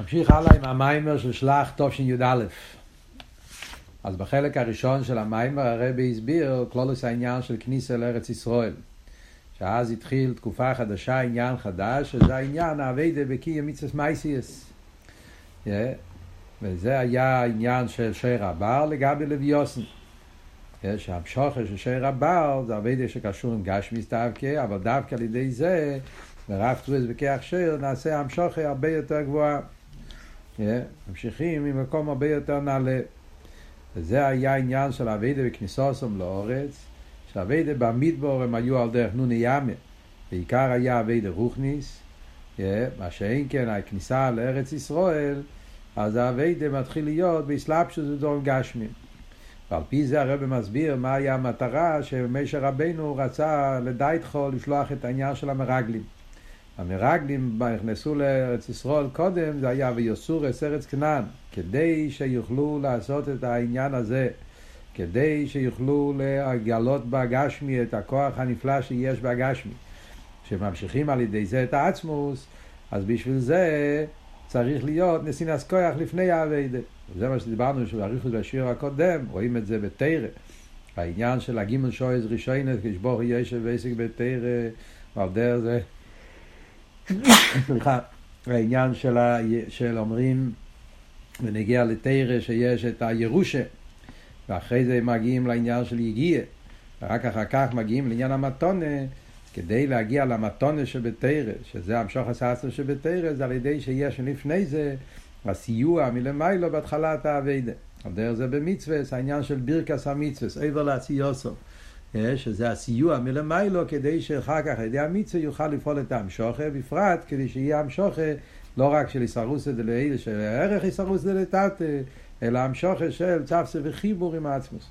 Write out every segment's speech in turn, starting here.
נמשיך הלאה עם המיימר של שלח תשי"א. אז בחלק הראשון של המיימר הרבי הסביר כלולוס העניין של כניסה לארץ ישראל. שאז התחיל תקופה חדשה, עניין חדש, שזה העניין האביידה בקיא מצווה מייסיאס. Yeah. וזה היה העניין של שיר הבר לגבי לוויוסן. יש המשוכר של שיר הבר, זה אביידה שקשור עם גשמיס דווקא, אבל דווקא על ידי זה, ברב טוויז בכיח שיר, נעשה המשוכר הרבה יותר גבוהה. ממשיכים ממקום הרבה יותר נעלה. וזה היה העניין של אביידה בכניסוסם לאורץ, שאביידה במדבור הם היו על דרך נוני ימה, בעיקר היה אביידה רוכניס, מה שאין כן הכניסה לארץ ישראל, אז האביידה מתחיל להיות באסלאפשוס ודורם גשמי. ועל פי זה הרב מסביר מה היה המטרה שמשה רבנו רצה לדייתכו לשלוח את העניין של המרגלים. המרגלים נכנסו לארץ ישראל קודם, זה היה ויוסורס ארץ כנען, כדי שיוכלו לעשות את העניין הזה, כדי שיוכלו לגלות בגשמי את הכוח הנפלא שיש בגשמי. כשממשיכים על ידי זה את העצמוס, אז בשביל זה צריך להיות נסינס כוח לפני האביידה. זה מה שדיברנו שבאריכות בשיר הקודם, רואים את זה בתרא. העניין של הגימל שויז רישיינס, כשבור ישב ועסק בתרא, ועל דרך זה סליחה, העניין של, ה... של אומרים, ונגיע לתרא שיש את הירושה, ואחרי זה מגיעים לעניין של יגיע, ורק אחר כך מגיעים לעניין המתונה, כדי להגיע למתונה שבתרא, שזה המשוך הססר שבתרא, זה על ידי שיש לפני זה הסיוע מלמיילו בהתחלת האביידה. על דרך זה במצווה, העניין של בירקס המצווה, עבר לעשיוסו. שזה הסיוע מלמיילו כדי שאחר כך על ידי המצווה יוכל לפעול את המשוכה, בפרט כדי שיהיה המשוכה לא רק של איסרוסא דלעיל, של ערך איסרוסא דלתתא, אלא המשוכה של צפסה וחיבור עם העצמוס.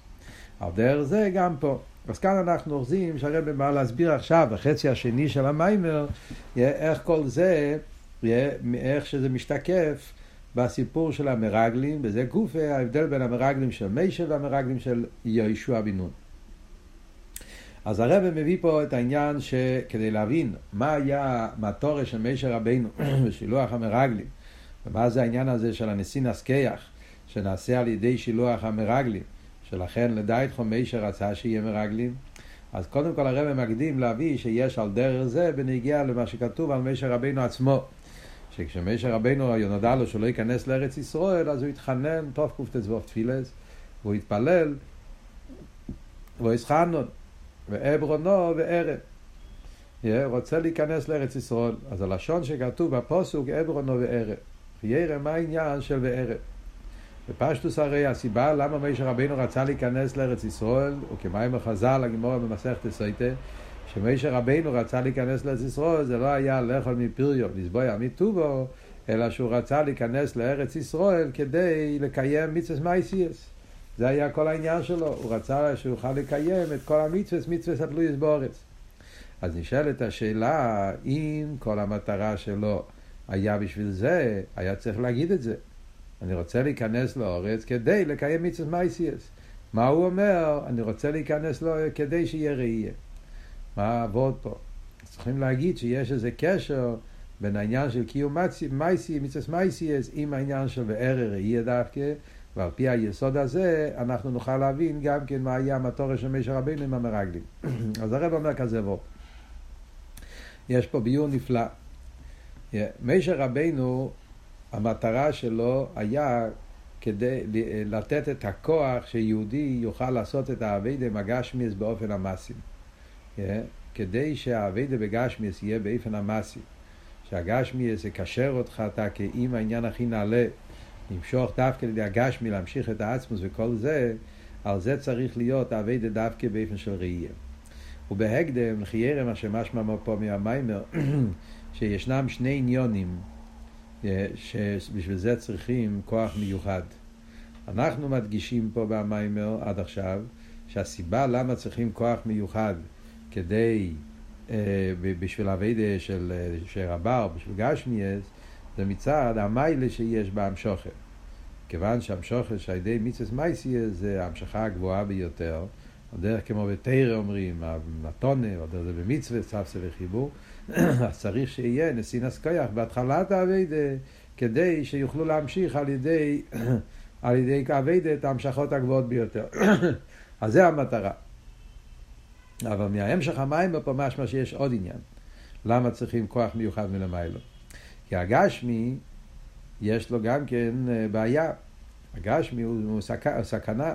על דרך זה גם פה. אז כאן אנחנו אוחזים שהרבא בא להסביר עכשיו, בחצי השני של המיימר, איך כל זה, איך שזה משתקף בסיפור של המרגלים, וזה גופה ההבדל בין המרגלים של מישה והמרגלים של יהושע בן נון. אז הרב מביא פה את העניין שכדי להבין מה היה מהתורש של מישר רבינו בשילוח המרגלים ומה זה העניין הזה של הנשיא נסקיח שנעשה על ידי שילוח המרגלים שלכן לדייתכו מישר רצה שיהיה מרגלים אז קודם כל הרב מקדים להביא שיש על דרך זה בנגיע למה שכתוב על מישר רבינו עצמו שכשמישר רבינו נודע לו שהוא לא ייכנס לארץ ישראל אז הוא התחנן טוב קט"ו תפילס והוא התפלל והוא הסחנון ועברונו וערב. רוצה להיכנס לארץ ישראל. אז הלשון שכתוב בפוסוק עברונו וערב. וירא מה העניין של וערב. בפשטוס הרי הסיבה למה מישר רבינו רצה להיכנס לארץ ישראל, וכמים החז"ל, הגימורה במסכת סייטה, שמישר רבינו רצה להיכנס לארץ ישראל, זה לא היה לאכול מפריו, לסבוע מטובו, אלא שהוא רצה להיכנס לארץ ישראל כדי לקיים מצווה מייסיאס. זה היה כל העניין שלו, הוא רצה שהוא יוכל לקיים את כל המצווה, מצווה התלויס באורץ. אז נשאלת השאלה, אם כל המטרה שלו היה בשביל זה, היה צריך להגיד את זה. אני רוצה להיכנס לאורץ כדי לקיים מצווה מייסיאס. מה הוא אומר? אני רוצה להיכנס לו כדי שיהיה ראייה. מה העבוד פה? צריכים להגיד שיש איזה קשר בין העניין של קיום מייסי, מצווה מייסיאס, עם העניין של וערר ראייה דווקא. ועל פי היסוד הזה אנחנו נוכל להבין גם כן מה היה המטורה של מישר רבינו עם המרגלים. אז הרב אומר כזה בו. יש פה ביור נפלא. מישר רבינו, המטרה שלו היה כדי לתת את הכוח שיהודי יוכל לעשות את האביידה מגשמיאס באופן המעשי. כדי שהאביידה בגשמיאס יהיה באופן המעשי. שהגשמיאס יקשר אותך אתה כאם העניין הכי נעלה. למשוך דווקא לידי הגשמי, להמשיך את העצמוס וכל זה, על זה צריך להיות אביידה דווקא באופן של ראייה. ובהקדם, חיירה, מה שמשמע פה מהמיימר, שישנם שני עניונים אה, שבשביל זה צריכים כוח מיוחד. אנחנו מדגישים פה במיימר עד עכשיו, שהסיבה למה צריכים כוח מיוחד כדי, אה, בשביל אביידה של, אה, של רבר, בשביל גשמיאס, זה מצד המיילה שיש בהמשוכר. כיוון שהמשוכר שעל ידי מיצס מייסיה זה ההמשכה הגבוהה ביותר, דרך כמו בתרא אומרים, המתונה, או דרך זה במצווה, סבסה וחיבור, אז צריך שיהיה נסינס כוח בהתחלת האביידה, כדי שיוכלו להמשיך על ידי, על ידי כאביידה את ההמשכות הגבוהות ביותר. אז זה המטרה. אבל מההמשך המים פה משמע שיש עוד עניין. למה צריכים כוח מיוחד מלמיילו? כי הגשמי, יש לו גם כן אה, בעיה. הגשמי הוא, הוא סכ... סכנה.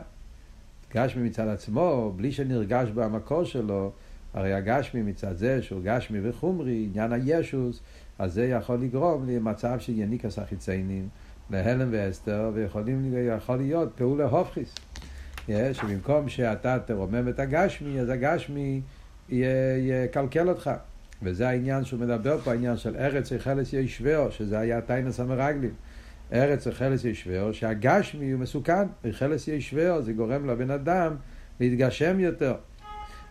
גשמי מצד עצמו, בלי שנרגש במקור שלו, הרי הגשמי מצד זה שהוא גשמי וחומרי, עניין הישוס, אז זה יכול לגרום למצב של יניקס החיציינים, להלם ואסתר, ויכול להיות פעולה הופכיס. שבמקום שאתה תרומם את הגשמי, אז הגשמי יקלקל אותך. וזה העניין שהוא מדבר פה, העניין של ארץ יחלס ישבהו, שזה היה טיינס המרגלים. ארץ יחלס ישבהו, שהגשמי הוא מסוכן, יחלס ישבהו, זה גורם לבן אדם להתגשם יותר.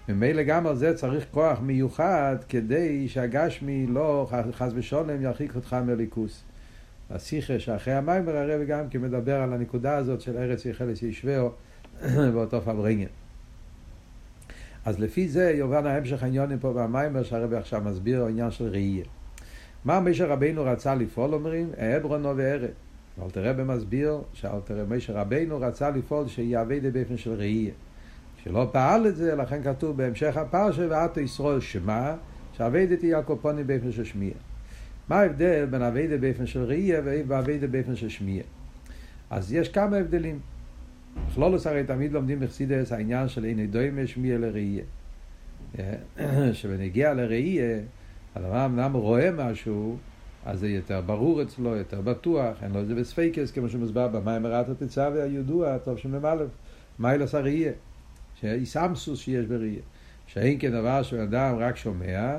ממילא גם על זה צריך כוח מיוחד כדי שהגשמי לא חס ושולם ירחיק אותך מליכוס. השיחה שאחרי המים הרב גם כן מדבר על הנקודה הזאת של ארץ יחלס ישבהו באותו פברינגן. אז לפי זה יובן ההמשך העניונים פה במיימר שהרבי עכשיו מסביר העניין של ראייה. מה משה רבינו רצה לפעול אומרים? אברונו וארד. אלתר רבי מסביר שאלתר משה רבינו רצה לפעול שיעבד באופן של ראייה. שלא פעל את זה, לכן כתוב בהמשך הפרשה ואתו ישרול שמע, שעבדתי הקופונים באופן של שמיע. מה ההבדל בין אביידה באופן של ראייה ואביידה באופן של שמיע? אז יש כמה הבדלים. בכלולוס הרי תמיד לומדים בחסידס העניין של אין דוימה שמיע לראייה. שבנגיע לראייה, הדבר אמנם רואה משהו, אז זה יותר ברור אצלו, יותר בטוח, אין לו את זה בספייקס, כמו שמוסבר במים מרת התצווה הידוע, טוב שמ"א, מיילס הראייה, שאיסמסוס שיש בראייה. שאין כדבר שבן אדם רק שומע,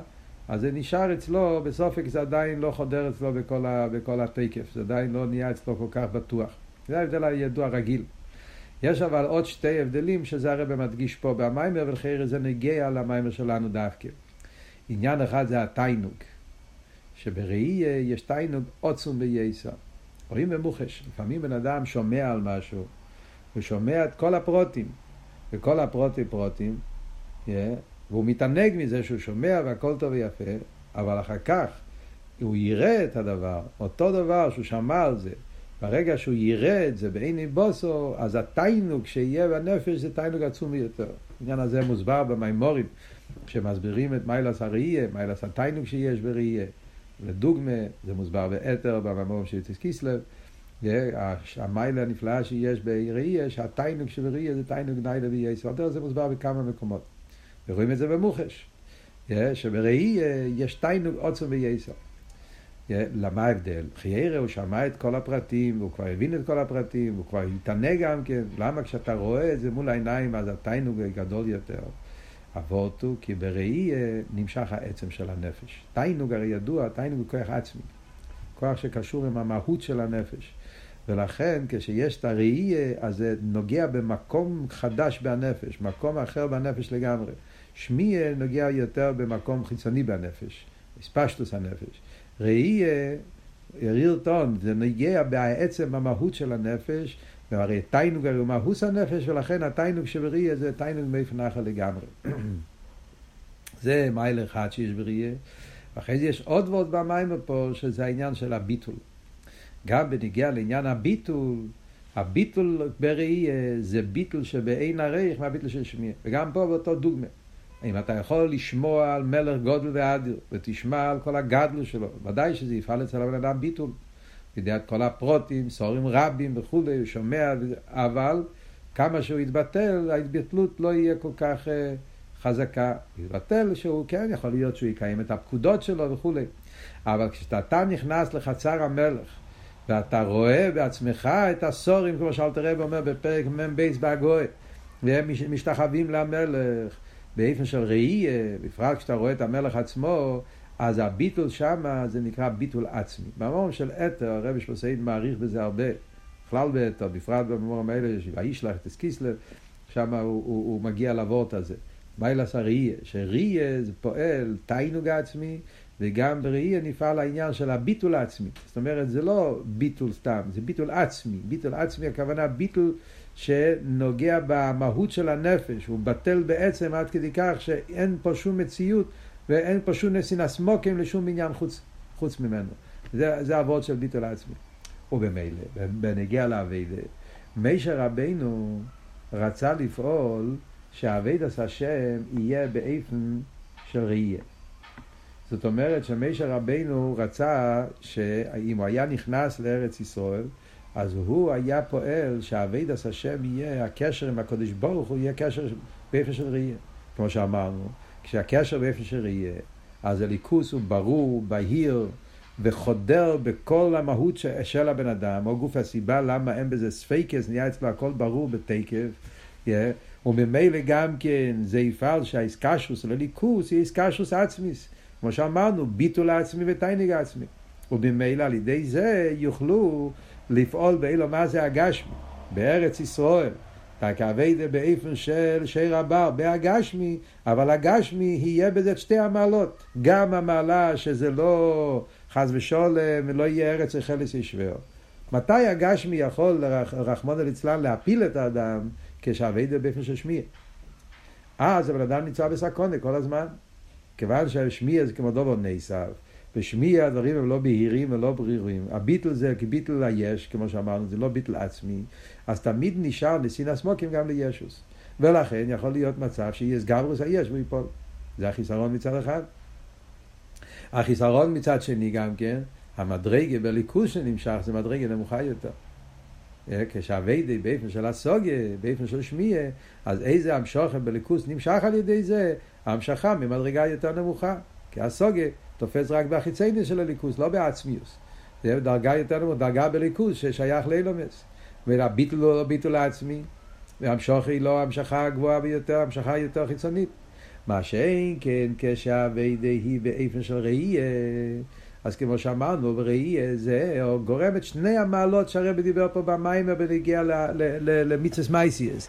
אז זה נשאר אצלו, בסופק זה עדיין לא חודר אצלו בכל, ה, בכל התקף, זה עדיין לא נהיה אצלו כל כך בטוח. זה ההבדל הידוע רגיל. יש אבל עוד שתי הבדלים שזה הרב מדגיש פה במיימר, ולכן זה נגיע למיימר שלנו דווקא. עניין אחד זה התיינוג, שבראי יש תיינוג עוצום בייסר. רואים במוחש, לפעמים בן אדם שומע על משהו, הוא שומע את כל הפרוטים, וכל הפרוטים פרוטים, yeah, והוא מתענג מזה שהוא שומע והכל טוב ויפה, אבל אחר כך הוא יראה את הדבר, אותו דבר שהוא שמע על זה, ברגע שהוא את זה בעיני בוסו, אז התיינוג שיהיה בנפש זה תיינוג עצום ביותר. העניין הזה מוסבר במימורים, שמסבירים את מיילס הראייה, מיילס התיינוג שיש בראייה. לדוגמה, זה מוסבר באתר, במימורים של יציס קיסלב. המיילה הנפלאה שיש בראייה, שהתיינוג שבראייה זה תיינוג ניילה וייס. זה מוסבר בכמה מקומות. ורואים את זה במוחש. שבראייה יש תיינוג עוצם וייסר. למה ההבדל? חיירה הוא שמע את כל הפרטים, והוא כבר הבין את כל הפרטים, והוא כבר התענה גם כן. למה כשאתה רואה את זה מול העיניים, אז התיינוג גדול יותר. אבות הוא כי בראי נמשך העצם של הנפש. תיינוג הרי ידוע, תיינוג הוא כוח עצמי. כוח שקשור עם המהות של הנפש. ולכן כשיש את הראייה, אז זה נוגע במקום חדש בנפש, מקום אחר בנפש לגמרי. שמיע נוגע יותר במקום חיצוני בנפש, הספשטוס הנפש. ראייה, יריר טון, זה נגיע בעצם במהות של הנפש, והרי תיינוג הרי הוא מהוס הנפש, ולכן התיינוג שבראייה זה תיינוג מאיפה נחל לגמרי. זה מייל אחד שיש בראייה. ואחרי זה יש עוד ועוד במים פה, שזה העניין של הביטול. גם בנגיע לעניין הביטול, הביטול בראייה זה ביטול שבאין הרייך מהביטול של שמיע. וגם פה באותו דוגמה. אם אתה יכול לשמוע על מלך גודל ואדיר, ותשמע על כל הגדלו שלו, ודאי שזה יפעל אצל הבן אדם ביטול. יודע את כל הפרוטים, סורים רבים וכולי, הוא שומע, אבל כמה שהוא יתבטל, ההתבטלות לא יהיה כל כך uh, חזקה. יתבטל שהוא כן, יכול להיות שהוא יקיים את הפקודות שלו וכולי. אבל כשאתה נכנס לחצר המלך, ואתה רואה בעצמך את הסורים, כמו שאלתר רב אומר בפרק מ"ב בהגוי, והם משתחווים למלך, באופן של ראי, בפרט כשאתה רואה את המלך עצמו, אז הביטול שם זה נקרא ביטול עצמי. במאמר של אתר, הרבי שלוסיין מעריך בזה הרבה, בכלל באתר, בפרט במאמרים האלה, וישלח את הסקיסלב, שם הוא, הוא, הוא מגיע לוורט הזה. מיילס הראייה, שראייה זה פועל תיינוג עצמי, וגם בראייה נפעל העניין של הביטול העצמי. זאת אומרת, זה לא ביטול סתם, זה ביטול עצמי. ביטול עצמי, הכוונה ביטול שנוגע במהות של הנפש, הוא בטל בעצם עד כדי כך שאין פה שום מציאות ואין פה שום נסינס מוקים לשום עניין חוץ, חוץ ממנו. זה, זה עבודה של ביטול עצמי. ובמילא, בנוגע לעבודה, משה רבנו רצה לפעול שהעבודת השם יהיה באופן של ראייה. זאת אומרת שמשה רבנו רצה שאם הוא היה נכנס לארץ ישראל, אז הוא היה פועל שהעבודת השם יהיה, הקשר עם הקדוש ברוך הוא יהיה קשר באופן של ראייה. כמו שאמרנו, כשהקשר באופן של ראייה, אז אלוקות הוא ברור, בהיר, וחודר בכל המהות של הבן אדם, או גוף הסיבה למה אין בזה ספקות, נהיה אצלו הכל ברור בתוקף, yeah, וממילא גם כן זה יפעל שההתקשרות לאלוקות היא התקשרות עצמית, כמו שאמרנו, ביטול עצמי ותענוג עצמי, וממילא על ידי זה יוכלו לפעול בעולם הזה הגשמי, בארץ ישראל. תקווידה באיפן של שיר הבר, בהגשמי, אבל הגשמי יהיה בזה שתי המעלות. גם המעלה שזה לא חס ושולם, לא יהיה ארץ החלס ישבר. מתי הגשמי יכול, רחמונא ליצלן, להפיל את האדם? כשאביידה באיפן של שמיע. אז הבן אדם נמצא בסקונה כל הזמן. כיוון שהשמיע זה כמו דובר נסב. בשמיע הדברים הם לא בהירים ולא ברירים. הביטל זה כביטל היש, כמו שאמרנו, זה לא ביטל עצמי. אז תמיד נשאר לסין סמוקים גם לישוס. ולכן יכול להיות מצב שיהיה סגברוס היש והוא ייפול. זה החיסרון מצד אחד. החיסרון מצד שני גם כן, המדרגה בליכוז שנמשך זה מדרגה נמוכה יותר. אה, כשהווידי באיפן של הסוגיה, באיפן של שמיע, אז איזה המשוכן בליכוז נמשך על ידי זה? המשכה ממדרגה יותר נמוכה. כי הסוגיה תופס רק בחיצייני של הליכוז, לא בעצמיוס. זה דרגה יותר נמוכה, דרגה בליכוז ששייך לאילומס. והביטול הוא לא ביטול העצמי, והמשוך היא לא המשכה הגבוהה ביותר, המשכה יותר חיצונית. מה שאין כן כשהאביידה היא באיפן של ראייה, אז כמו שאמרנו, ראייה זה גורם את שני המעלות שהרבי דיבר פה במים בנגיע למיצס מייסיאס.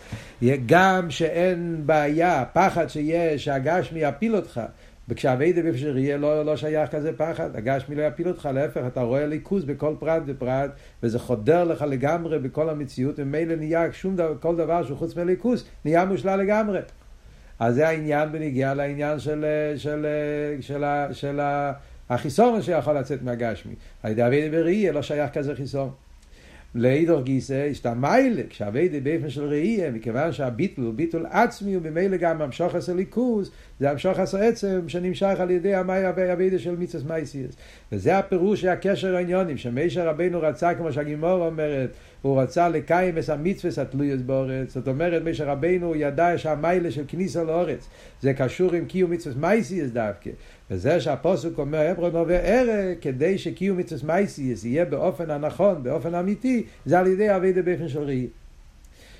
גם שאין בעיה, פחד שיש, שהגשמי יפיל אותך. וכשהאביידה באיפה של ראייה לא, לא שייך כזה פחד, הגשמי לא יפיל אותך, להפך, אתה רואה ליכוז בכל פרט ופרט, וזה חודר לך לגמרי בכל המציאות, וממילא נהיה שום דבר, כל דבר שהוא חוץ מליכוז, נהיה מושלל לגמרי. אז זה העניין בנגיעה לעניין של, של, של, של, של החיסון שיכול לצאת מהגשמי. על ידי אבי בראייה לא שייך כזה חיסון. לאידור גיסא, השתמיילה, כשאביידה באופן של ראייה, מכיוון שהביטול הוא ביטול עצמי, וממילא גם המשוך עשר ליכוז, זה המשוך עשר עצם שנמשך על ידי אביידה של מיצוס מייסיאס. וזה הפירוש של הקשר העניונים, שמשה רבנו רצה, כמו שהגימור אומרת, הוא רצה לקיים את המצווה התלויוס באורץ. זאת אומרת, משה רבנו ידע שהמיילה של כניסה לאורץ, זה קשור עם קיום מצווה מייסיאס דווקא. וזה שהפוסק אומר, אברון עובר ערק, כדי שקיום מצווה מייסיאס יהיה באופן הנכון, באופן אמיתי, זה על ידי אבידה באופן של ראי.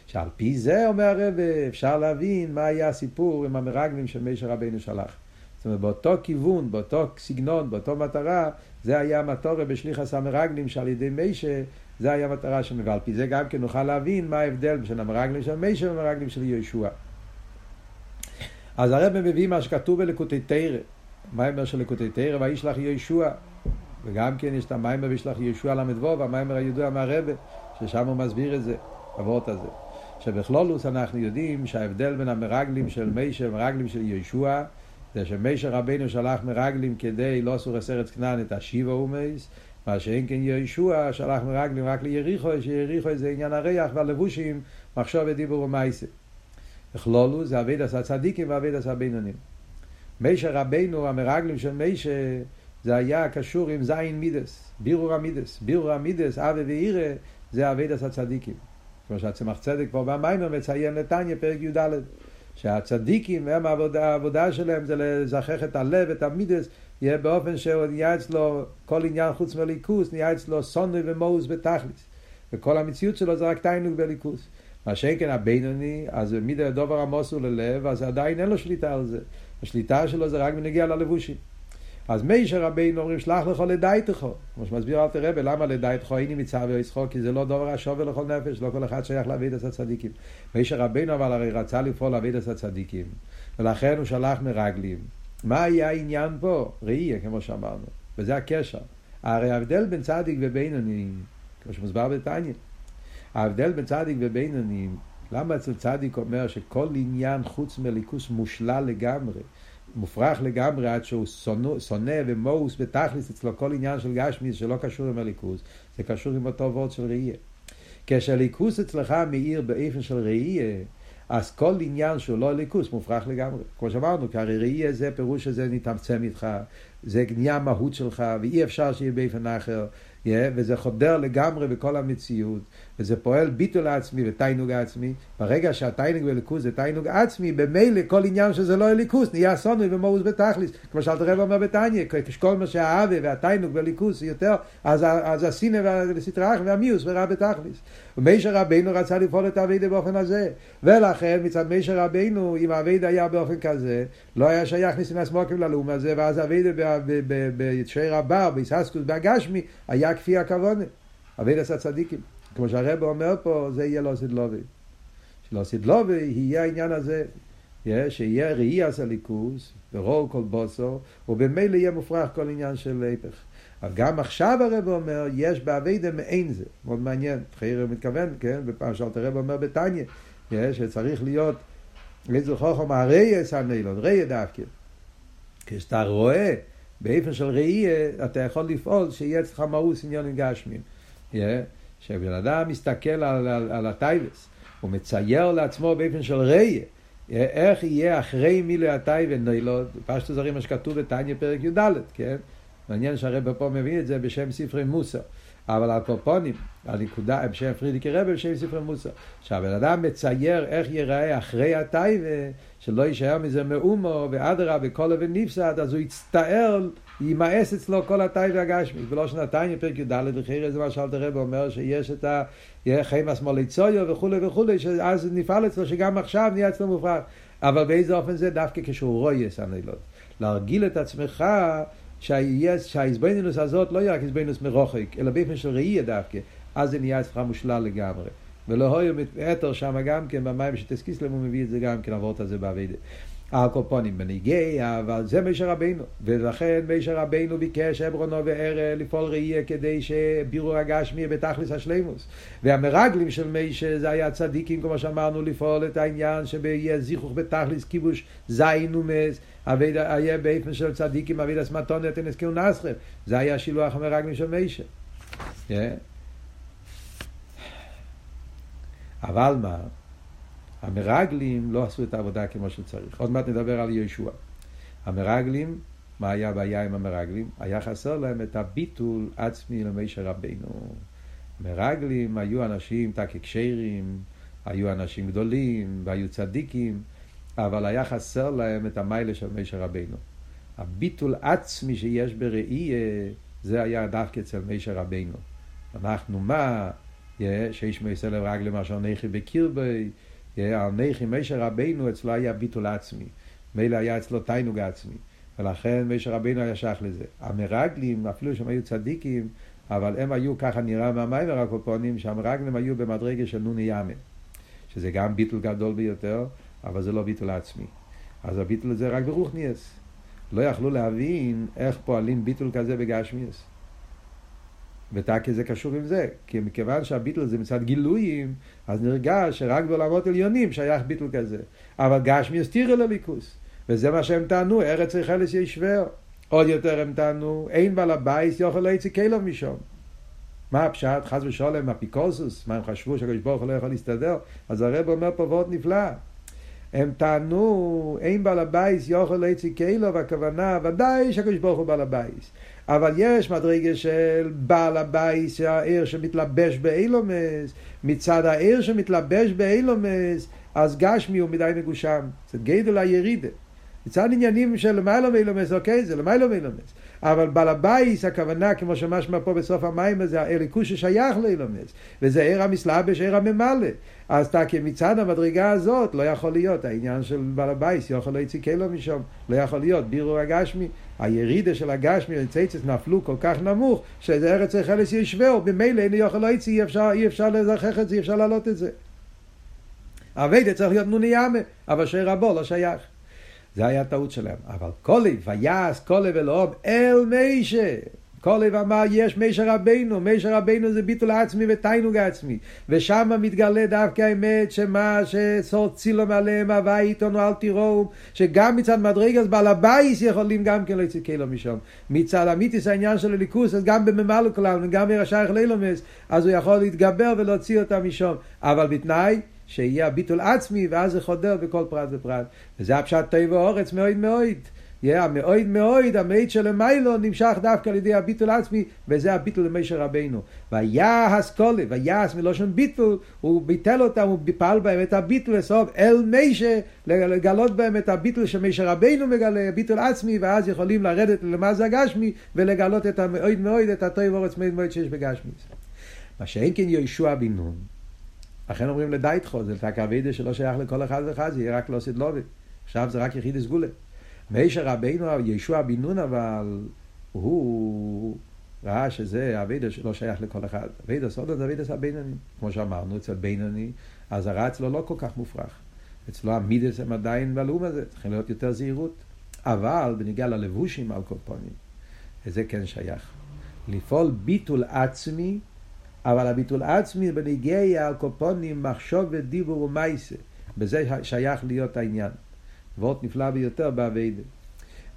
שעל פי זה, אומר הרב, אפשר להבין מה היה הסיפור עם המרגלים שמשה רבנו שלח. זאת אומרת, באותו כיוון, באותו סגנון, באותו מטרה, זה היה המטורה בשליחס המרגלים שעל ידי משה זה היה המטרה שלנו, ועל פי זה גם כן נוכל להבין מה ההבדל בין המרגלים של מישר למרגלים של יהושע. אז הרב מביא מה שכתוב בלקוטי תרא, מיימר של לקוטי תרא, וישלח יהושע, וגם כן יש את המיימר וישלח יהושע ל"ו, והמיימר הידוע מהרבה, ששם הוא מסביר את זה, אבות הזה. שבכלולוס אנחנו יודעים שההבדל בין המרגלים של מישר למרגלים של יהושע זה שמישר רבינו שלח מרגלים כדי לא אסור אסרץ כנען את השיבה אומייס מה שאין כן יהושע שלח מרגלים רק ליריחו, שיריחו זה עניין הריח והלבושים, מחשוב ודיבור ומייסה. בכלולו זה אבי דס הצדיקים ואבי דס הבינונים. מישה רבינו, המרגלים של מישה, זה היה קשור עם זין מידס, בירור המידס. בירור המידס, אבי ואירא, זה אבי דס הצדיקים. כמו שהצמח צדק פה במיימר מציין לתניא, פרק י"ד. שהצדיקים, הם העבודה, העבודה שלהם זה לזכח את הלב, את המידס, יהיה באופן שהוא נהיה אצלו כל עניין חוץ מליכוס, נהיה אצלו סונוי ומאוס בתכליס. וכל המציאות שלו זה רק תיינוג בליכוס. מה שאין כן הבינוני, אז מידי הדובר עמוס הוא ללב, אז עדיין אין לו שליטה על זה. השליטה שלו זה רק בנגיע ללבושים. אז מישר רבינו אומרים שלח לכל לדייתך, כמו שמסביר אל תראה למה לדייתך איני מצווה וישחוק, כי זה לא דובר השווה לכל נפש, לא כל אחד שייך לאבידס הצדיקים. מישר רבינו אבל הרי רצה לפעול לאבידס הצדיקים, ולכן הוא שלח מרגלים. מה היה העניין פה? ראייה, כמו שאמרנו, וזה הקשר. הרי ההבדל בין צדיק ובינוני, כמו שמוסבר בתניא, ההבדל בין צדיק ובינוני, למה אצל צדיק אומר שכל עניין חוץ מליכוס מושלל לגמרי? מופרך לגמרי עד שהוא שונא ומאוס בתכלס אצלו כל עניין של גשמיס שלא קשור עם הליכוז, זה קשור עם אותו וורד של ראייה. כשהליכוס אצלך מאיר באיפן של ראייה, אז כל עניין שהוא לא ליכוס מופרך לגמרי. כמו שאמרנו, כי הרי ראייה זה פירוש שזה נתעצם איתך, זה נהיה מהות שלך, ואי אפשר שיהיה באיפן אחר. וזה חודר לגמרי בכל המציאות, וזה פועל ביטול עצמי ותיינוג עצמי. ברגע שהתיינוג בליכוז זה תיינוג עצמי, במילא כל עניין שזה לא ליכוז נהיה סונוי ומאוס בתכליס. כמו שאלת הרב אומר בתניא, כשכל מה שהאווה והתיינוג בליכוז יותר, אז, אז הסינא והסטראח והמיוס ורע בתכליס. ומישר רבינו רצה לפעול את האביידה באופן הזה. ולכן מצד מישר רבינו, אם האביידה היה באופן כזה, לא היה שייך ניסים סמוקים ללאום הזה, ואז האביידה בשער הבר, ביססקוס, בהגשמי, היה כפי הכוונה. אביידס הצדיקים. כמו שהרב אומר פה, זה יהיה לא סדלובי. שלא סדלובי יהיה העניין הזה, שיהיה ראי עשה ליכוס, ורוב כל בוסו, ובמילא יהיה מופרך כל עניין של היפך. אבל גם עכשיו הרב אומר, יש באביידה מעין זה. מאוד מעניין. חייר מתכוון, כן? בפעם שאלת הרב אומר בתניא, שצריך להיות איזה חוכם הרייס הנילון, ראי דווקא. כשאתה רואה באיפן של ראייה, אתה יכול לפעול שיהיה אצלך מאוס עניונים גשמים. כשבן אדם מסתכל על, על, על הטייבס, הוא מצייר לעצמו באופן של ראייה, איך יהיה אחרי מילוי הטייבן נוילוד, פשטו זרים מה שכתוב בתניא פרק י"ד, כן? מעניין שהרבא פה מביא את זה בשם ספרי מוסר. אבל על קופונים, הנקודה, בשם פרידיקי רבי, בשם ספרי מוסר. שהבן אדם מצייר איך ייראה אחרי הטייבה, שלא יישאר מזה מאומו, ואדרבה, כל אבן נפסד, אז הוא יצטער, יימאס אצלו כל הטייבה הגשמית. ולא שנתיים, פרק י"ד, וחירי זה מה שאלת הרב אומר, שיש את ה... חיימס מוליצויו וכולי וכולי, שאז נפעל אצלו, שגם עכשיו נהיה אצלו מופרך. אבל באיזה אופן זה? דווקא כשהוא רואה סנאילות. להרגיל את עצמך שהאיזבנינוס הזאת לא יהיה רק איזבנינוס מרוחק, אלא באופן של ראייה דווקא, אז זה נהיה אצלך מושלל לגמרי. ולא הויו מתאתר שם גם כן, במים שתסקיסלם הוא מביא את זה גם כן, עבורת הזה בעבידה. הקופונים בניגי, אבל זה מישר רבינו. ולכן מישר רבינו ביקש עברונו וערה לפעול ראייה כדי שבירור הגשמי יהיה בתכלס השלימוס. והמרגלים של מישר זה היה צדיקים, כמו שאמרנו, לפעול את העניין שיהיה זיכוך בתכלס כיבוש זין ומס. היה באיפן של צדיקים, אביד אסמטון נתן הסכימו נסחם. זה היה שילוח המרגלים של מישר. אבל מה? המרגלים לא עשו את העבודה כמו שצריך. עוד מעט נדבר על ישוע. המרגלים, מה היה הבעיה עם המרגלים? היה חסר להם את הביטול עצמי למישר רבינו. מרגלים היו אנשים תקקשרים, היו אנשים גדולים והיו צדיקים, אבל היה חסר להם את המיילה של מישר רבינו. הביטול עצמי שיש בראי, זה היה דווקא אצל מישר רבינו. אנחנו מה? שיש מייסלב רגלי אשר נכי בקרבי, על נכי מישר רבינו אצלו היה ביטול עצמי. מילא היה אצלו תיינוג עצמי. ולכן מישר רבינו היה שייך לזה. המרגלים, אפילו שהם היו צדיקים, אבל הם היו, ככה נראה מהמיימר הקופונים, שהמרגלים היו במדרגה של נוני יאמן. שזה גם ביטול גדול ביותר, אבל זה לא ביטול עצמי. אז הביטול הזה רק ברוכניאס. לא יכלו להבין איך פועלים ביטול כזה בגשמיאס. וטאקע זה קשור עם זה, כי מכיוון שהביטול זה מצד גילויים, אז נרגש שרק בעולמות עליונים שייך ביטול כזה. אבל גשמי הסתירה לאלוקות, וזה מה שהם טענו, ארץ אוכלת יושביה. עוד יותר הם טענו, אין בעל הבית יכול להוציא כליו משם. מה הפשט, חס ושלום, אפיקורסוס, מה הם חשבו שהקדוש ברוך הוא לא יכול להסתדר? אז הרב אומר פה ועוד נפלא. הם טענו, אין בעל הבית יכול להוציא כליו, הכוונה, ודאי שהקדוש ברוך הוא בעל הבית. אבל יש מדרגה של בעל הבית, האור שמתלבש בעולמות, מצד האור שמתלבש בעולמות, אז גשמי הוא מדי מגושם. זה גדל הירידה. מצד עניינים של למעלה מעולמות, אוקיי, זה למעלה מעולמות. אבל בעל הבית, הכוונה, כמו שמשמע פה בסוף המאמר הזה, האלוקות ששייך לעולמות. וזה אור המתלבש, אור הממלא. אז טאקע מצד המדרגה הזאת לא יכול להיות העניין של בעל הבית, יכול להוציא כליו משם, לא יכול להיות בירור הגשמי, הירידה של הגשמי וצייצס נפלו כל כך נמוך, שזה ארץ החלס ישווה, ממילא אין יכול להוציא, אי אפשר, אי אפשר לזכח את זה, אי אפשר להעלות את זה. אביידה צריך להיות נוני ימה, אבל שיר רבו לא שייך. זה היה טעות שלהם. אבל קולי, ויעש קולי ולאום אל מישה. קולב אמר יש מישר רבינו, מישר רבינו זה ביטול עצמי ותיינוג עצמי. ושם מתגלה דווקא האמת שמה שסור צילום עליהם הווה איתנו אל תראו, שגם מצד מדרגס בעל הבייס יכולים גם כן להוציא קילו משם. מצד אמיתיס העניין של הליכוס, אז גם בממלא כולם, וגם מרשייך לילומס, אז הוא יכול להתגבר ולהוציא אותם משם. אבל בתנאי שיהיה הביטול עצמי, ואז זה חודר בכל פרט ופרט. וזה הפשט טוב ואורץ מאוד מאוד. יהיה מאוד מאוד, המאית של המיילו נמשך דווקא על ידי הביטול עצמי, וזה הביטול למשה רבינו. ויעש קולה, ויעש מלושן ביטול, הוא ביטל אותם, הוא פעל בהם את הביטול לסוף אל משה, לגלות בהם את הביטול שמשה רבינו מגלה, ביטול עצמי, ואז יכולים לרדת למזה הגשמי, ולגלות את המאוד מאוד, את הטוב אורץ מאוד מאוד שיש בגשמי. מה שאין כן יהושע בן נון, לכן אומרים לדייטחו, זה רק אבידה שלא שייך לכל אחד ואחד, זה יהיה רק לא סדלובי. עכשיו זה רק יחיד סגולה. מישר רבינו, ישוע בן נון, אבל הוא ראה שזה אבידה שלא שייך לכל אחד. אבידה סודו זה אבידה הבינוני. כמו שאמרנו, אצל בינוני, הרע אצלו לא כל כך מופרך. אצלו המידס הם עדיין בלאום הזה, צריכים להיות יותר זהירות. אבל בניגיע ללבושים על כל פונים, זה כן שייך. לפעול ביטול עצמי אבל הביטול עצמי בניגיע על קופונים, מחשוב ודיבור ומייסה. בזה שייך להיות העניין. ועוד נפלא ביותר באביידה.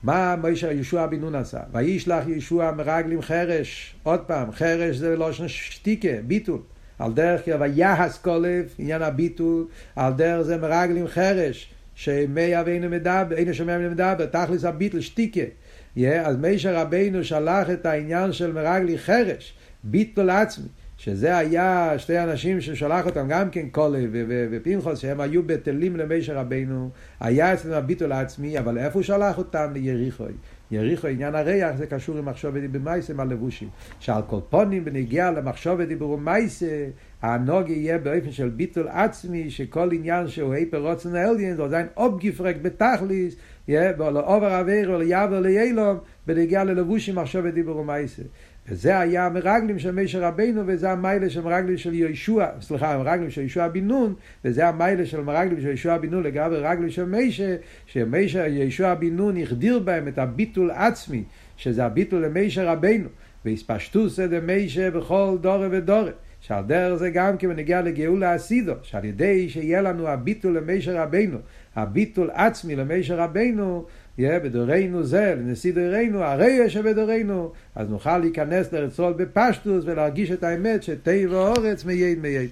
מה מוישה ישוע בן נון עשה? וישלח ישוע מרגלים חרש. עוד פעם, חרש זה לא שתיקה, ביטול. על דרך ויחס קולף, עניין הביטול, על דרך זה מרגלים חרש, שמי אבינו מדבר, אינו שומע ממנו מדבר, תכלס הביטול שתיקה. Yeah, אז מישה רבינו שלח את העניין של מרגלי חרש, ביטול עצמי. שזה היה שתי אנשים ששלח אותם גם כן קולה ופנחוס, שהם היו בטלים למשה רבינו, היה אצלנו הביטול העצמי, אבל איפה הוא שלח אותם? ליריחוי. יריחו, עניין הריח, זה קשור עם מחשוב דיבור מייסה מהלבושים. שעל כל פונים בנגיע למחשוב דיבור מייסה, הנוג יהיה באופן של ביטול עצמי, שכל עניין שהוא היפר רוצן האליין, זה עדיין אובגיפרק בתכליס, ולעובר אוויר וליעבר ליילום, בנגיע ללבושים מחשוב דיבור מייסה. וזה היה המרגלים של מישר רבינו, וזה המיילה של מרגלים של יהושע, סליחה, המרגלים של יהושע בן נון, וזה המיילה של מרגלים של יהושע בן נון לגבי רגלים של מישר, שמישר, יהושע בן נון החדיר בהם את הביטול עצמי, שזה הביטול למישר רבינו, והספשטוס דמישר בכל דורי ודורי. שעל דרך זה גם כן נגיע לגאולה הסידו, שעל ידי שיהיה לנו הביטול למישר רבינו, הביטול עצמי למישר רבינו, יהיה בדורנו זה, לנשיא דורנו, הרי יש בדורנו, אז נוכל להיכנס לרצול בפשטוס ולהרגיש את האמת שתה ואורץ מייד מייד.